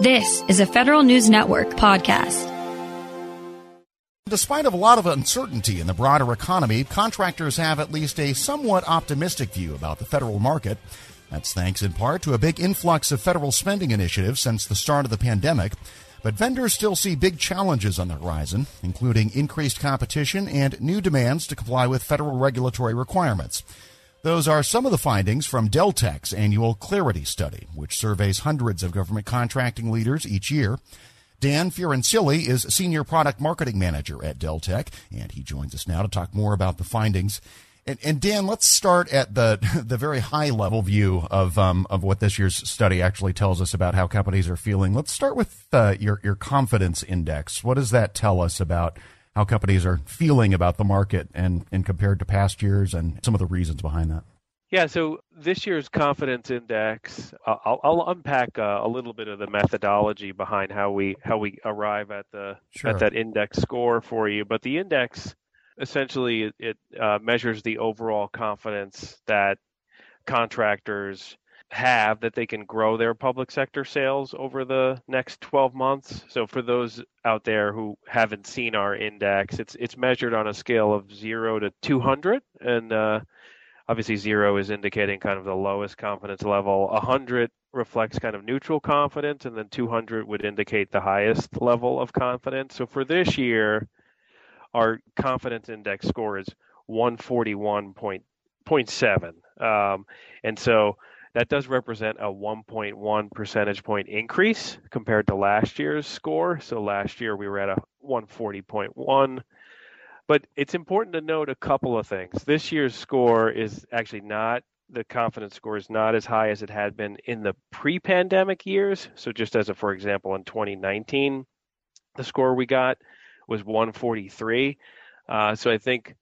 This is a Federal News Network podcast. Despite of a lot of uncertainty in the broader economy, contractors have at least a somewhat optimistic view about the federal market. That's thanks in part to a big influx of federal spending initiatives since the start of the pandemic. But vendors still see big challenges on the horizon, including increased competition and new demands to comply with federal regulatory requirements. Those are some of the findings from Deltek's annual Clarity Study, which surveys hundreds of government contracting leaders each year. Dan Fiorentili is Senior Product Marketing Manager at Deltek, and he joins us now to talk more about the findings. And, and Dan, let's start at the the very high level view of um, of what this year's study actually tells us about how companies are feeling. Let's start with uh, your your confidence index. What does that tell us about how companies are feeling about the market and, and compared to past years and some of the reasons behind that. Yeah, so this year's confidence index, I'll, I'll unpack uh, a little bit of the methodology behind how we how we arrive at the sure. at that index score for you. But the index essentially it, it uh, measures the overall confidence that contractors have that they can grow their public sector sales over the next 12 months. So for those out there who haven't seen our index, it's it's measured on a scale of 0 to 200 and uh, obviously 0 is indicating kind of the lowest confidence level. 100 reflects kind of neutral confidence and then 200 would indicate the highest level of confidence. So for this year our confidence index score is 141.7. Um, and so that does represent a 1.1 percentage point increase compared to last year's score. So last year we were at a 140.1. But it's important to note a couple of things. This year's score is actually not the confidence score is not as high as it had been in the pre-pandemic years. So just as a for example in 2019, the score we got was 143. Uh, so I think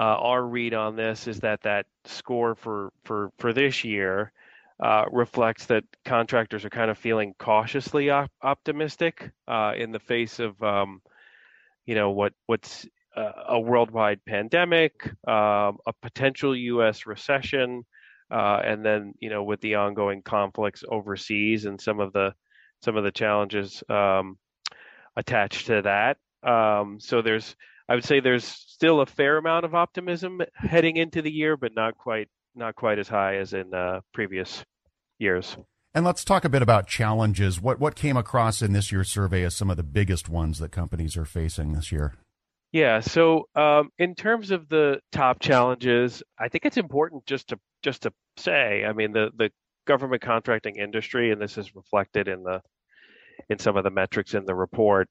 uh, our read on this is that that score for for for this year uh, reflects that contractors are kind of feeling cautiously op- optimistic uh, in the face of, um, you know, what what's uh, a worldwide pandemic, um, a potential U.S. recession, uh, and then you know with the ongoing conflicts overseas and some of the some of the challenges um, attached to that. Um, so there's, I would say, there's still a fair amount of optimism heading into the year, but not quite not quite as high as in uh, previous years. And let's talk a bit about challenges. What what came across in this year's survey as some of the biggest ones that companies are facing this year? Yeah. So um, in terms of the top challenges, I think it's important just to just to say, I mean, the the government contracting industry, and this is reflected in the in some of the metrics in the report,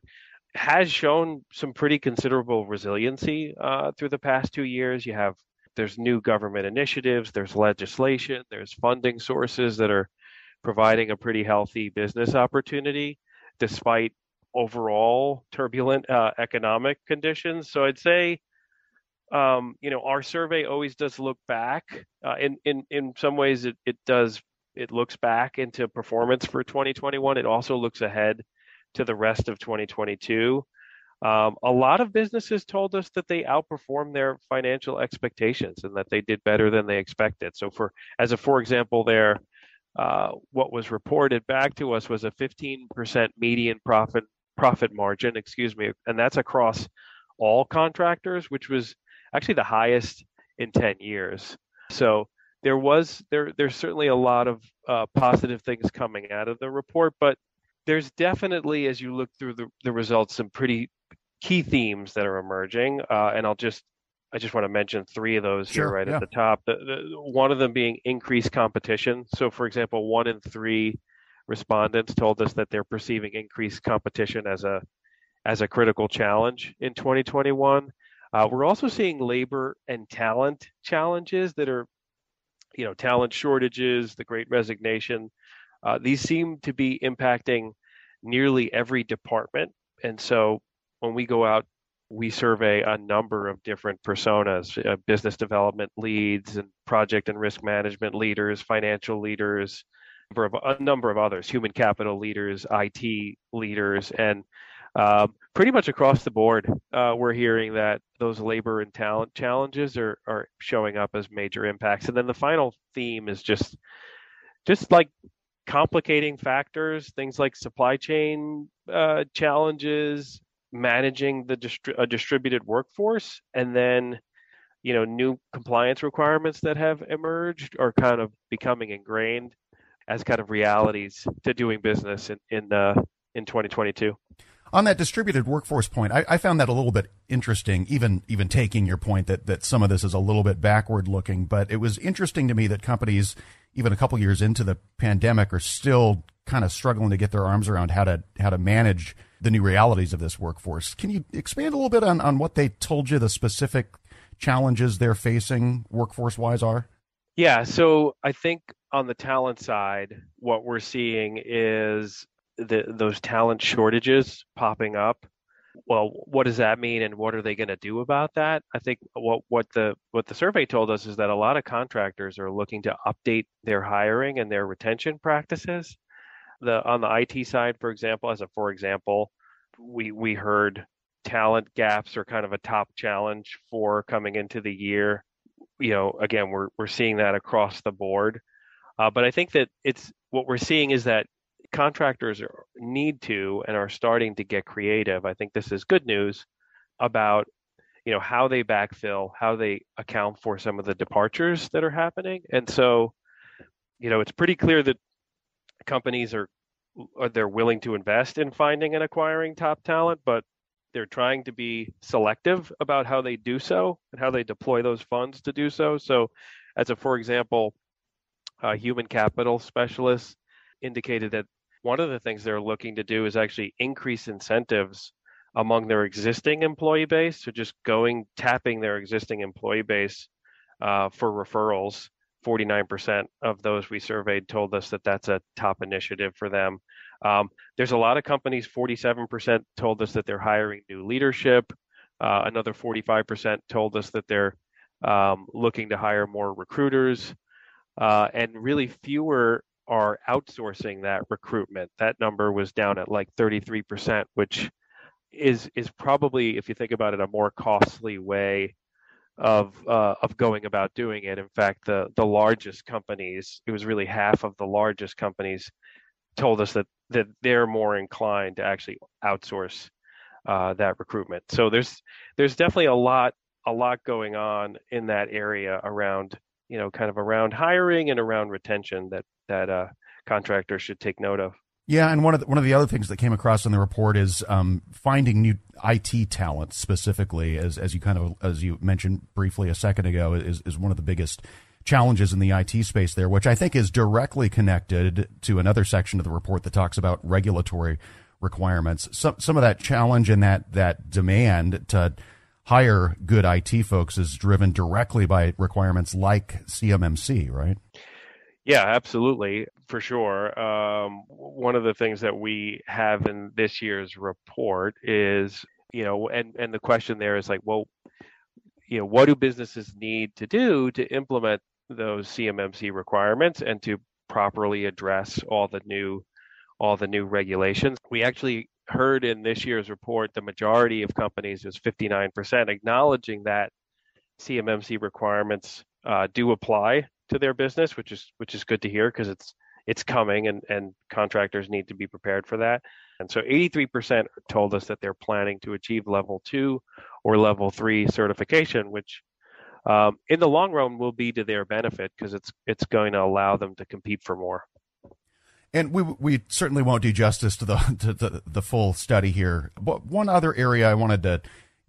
has shown some pretty considerable resiliency uh, through the past two years. You have there's new government initiatives, there's legislation, there's funding sources that are providing a pretty healthy business opportunity despite overall turbulent uh, economic conditions. So I'd say, um, you know, our survey always does look back. Uh, in in in some ways, it it does it looks back into performance for 2021. It also looks ahead to the rest of 2022. Um, a lot of businesses told us that they outperformed their financial expectations and that they did better than they expected. So, for as a for example, there, uh, what was reported back to us was a 15% median profit profit margin, excuse me, and that's across all contractors, which was actually the highest in 10 years. So there was there there's certainly a lot of uh, positive things coming out of the report, but there's definitely, as you look through the, the results, some pretty key themes that are emerging, uh, and I'll just I just want to mention three of those sure, here right yeah. at the top. The, the, one of them being increased competition. So, for example, one in three respondents told us that they're perceiving increased competition as a as a critical challenge in 2021. Uh, we're also seeing labor and talent challenges that are, you know, talent shortages, the Great Resignation. Uh, these seem to be impacting nearly every department, and so when we go out, we survey a number of different personas uh, business development leads and project and risk management leaders, financial leaders, a number of others, human capital leaders, IT leaders, and um, pretty much across the board, uh, we're hearing that those labor and talent challenges are, are showing up as major impacts. And then the final theme is just just like complicating factors, things like supply chain uh, challenges, managing the distri- a distributed workforce, and then you know new compliance requirements that have emerged are kind of becoming ingrained as kind of realities to doing business in in uh, in 2022. On that distributed workforce point, I, I, found that a little bit interesting, even even taking your point that that some of this is a little bit backward looking. But it was interesting to me that companies, even a couple years into the pandemic, are still kind of struggling to get their arms around how to how to manage the new realities of this workforce. Can you expand a little bit on, on what they told you the specific challenges they're facing workforce wise are? Yeah, so I think on the talent side, what we're seeing is the, those talent shortages popping up. Well, what does that mean, and what are they going to do about that? I think what what the what the survey told us is that a lot of contractors are looking to update their hiring and their retention practices. The on the IT side, for example, as a for example, we we heard talent gaps are kind of a top challenge for coming into the year. You know, again, we're we're seeing that across the board. Uh, but I think that it's what we're seeing is that contractors need to and are starting to get creative. I think this is good news about you know how they backfill, how they account for some of the departures that are happening. And so, you know, it's pretty clear that companies are, are they're willing to invest in finding and acquiring top talent, but they're trying to be selective about how they do so and how they deploy those funds to do so. So, as a for example, uh, human capital specialists indicated that one of the things they're looking to do is actually increase incentives among their existing employee base. So just going tapping their existing employee base uh, for referrals. 49% of those we surveyed told us that that's a top initiative for them. Um, there's a lot of companies, 47% told us that they're hiring new leadership. Uh, another 45% told us that they're um, looking to hire more recruiters. Uh, and really fewer are outsourcing that recruitment. That number was down at like 33%, which is is probably, if you think about it, a more costly way of uh, of going about doing it. In fact, the the largest companies, it was really half of the largest companies, told us that that they're more inclined to actually outsource uh, that recruitment. So there's there's definitely a lot a lot going on in that area around you know, kind of around hiring and around retention that that uh, contractors should take note of. Yeah, and one of the, one of the other things that came across in the report is um, finding new IT talent specifically, as as you kind of as you mentioned briefly a second ago, is is one of the biggest challenges in the IT space there, which I think is directly connected to another section of the report that talks about regulatory requirements. Some some of that challenge and that that demand to hire good IT folks is driven directly by requirements like CMMC, right? Yeah, absolutely, for sure. Um, one of the things that we have in this year's report is, you know, and and the question there is like, well, you know, what do businesses need to do to implement those CMMC requirements and to properly address all the new all the new regulations? We actually heard in this year's report, the majority of companies is 59% acknowledging that CMMC requirements uh, do apply to their business, which is which is good to hear because it's it's coming and and contractors need to be prepared for that. And so 83% told us that they're planning to achieve level two or level three certification, which um, in the long run will be to their benefit because it's it's going to allow them to compete for more. And we we certainly won't do justice to the to the, the full study here. But one other area I wanted to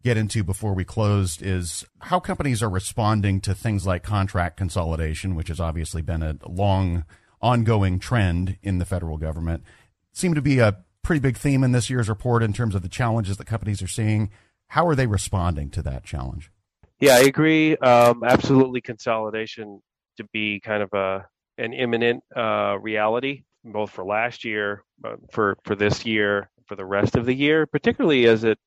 get into before we closed is how companies are responding to things like contract consolidation, which has obviously been a long ongoing trend in the federal government. Seemed to be a pretty big theme in this year's report in terms of the challenges that companies are seeing. How are they responding to that challenge? Yeah, I agree. Um, absolutely, consolidation to be kind of a an imminent uh, reality both for last year, for for this year, for the rest of the year, particularly as it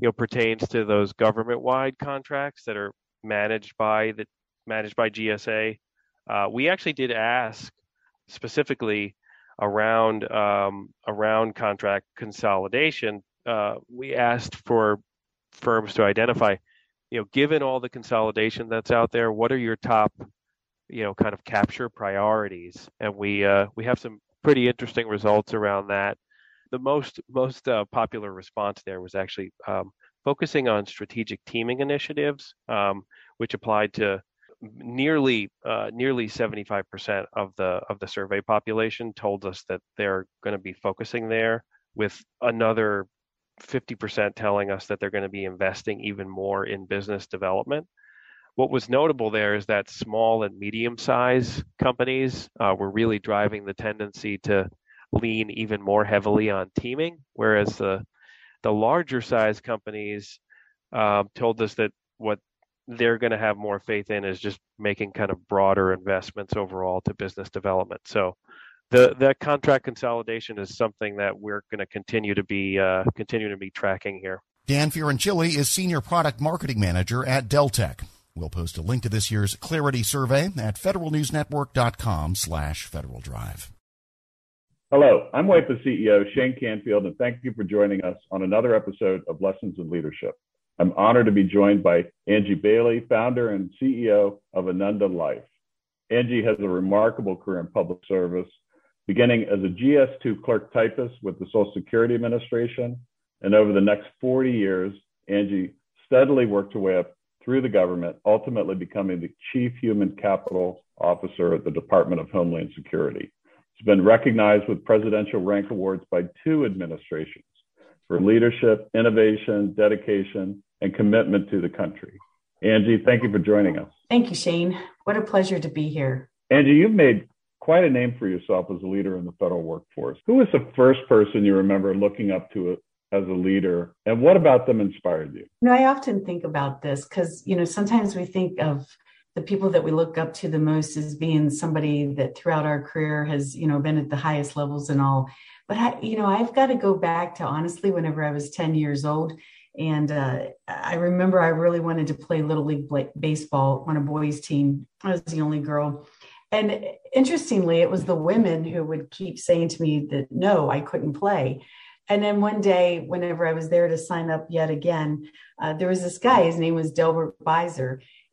you know pertains to those government-wide contracts that are managed by the managed by GSA. Uh, we actually did ask specifically around um, around contract consolidation. Uh, we asked for firms to identify, you know, given all the consolidation that's out there, what are your top you know kind of capture priorities, and we uh, we have some pretty interesting results around that. The most most uh, popular response there was actually um, focusing on strategic teaming initiatives, um, which applied to nearly uh, nearly 75% of the of the survey population told us that they're going to be focusing there with another 50% telling us that they're going to be investing even more in business development. What was notable there is that small and medium sized companies uh, were really driving the tendency to lean even more heavily on teaming whereas the the larger size companies uh, told us that what they're going to have more faith in is just making kind of broader investments overall to business development. So the that contract consolidation is something that we're going to continue to be uh, continue to be tracking here. Dan Fiorentili is senior product marketing manager at Deltek. We'll post a link to this year's Clarity survey at federalnewsnetwork.com slash Federal Drive. Hello, I'm WIPA CEO Shane Canfield, and thank you for joining us on another episode of Lessons in Leadership. I'm honored to be joined by Angie Bailey, founder and CEO of Ananda Life. Angie has a remarkable career in public service, beginning as a GS2 clerk typist with the Social Security Administration. And over the next 40 years, Angie steadily worked her way up through the government, ultimately becoming the Chief Human Capital Officer at the Department of Homeland Security. She's been recognized with presidential rank awards by two administrations for leadership, innovation, dedication, and commitment to the country. Angie, thank you for joining us. Thank you, Shane. What a pleasure to be here. Angie, you've made quite a name for yourself as a leader in the federal workforce. Who was the first person you remember looking up to as a leader, and what about them inspired you? you know, I often think about this because you know sometimes we think of the people that we look up to the most as being somebody that throughout our career has you know been at the highest levels and all but I, you know i've got to go back to honestly whenever i was 10 years old and uh, I remember I really wanted to play Little League baseball on a boys' team. I was the only girl. And interestingly, it was the women who would keep saying to me that no, I couldn't play. And then one day, whenever I was there to sign up yet again, uh, there was this guy, his name was Delbert Beiser.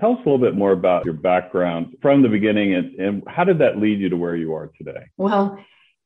Tell us a little bit more about your background from the beginning and, and how did that lead you to where you are today? Well,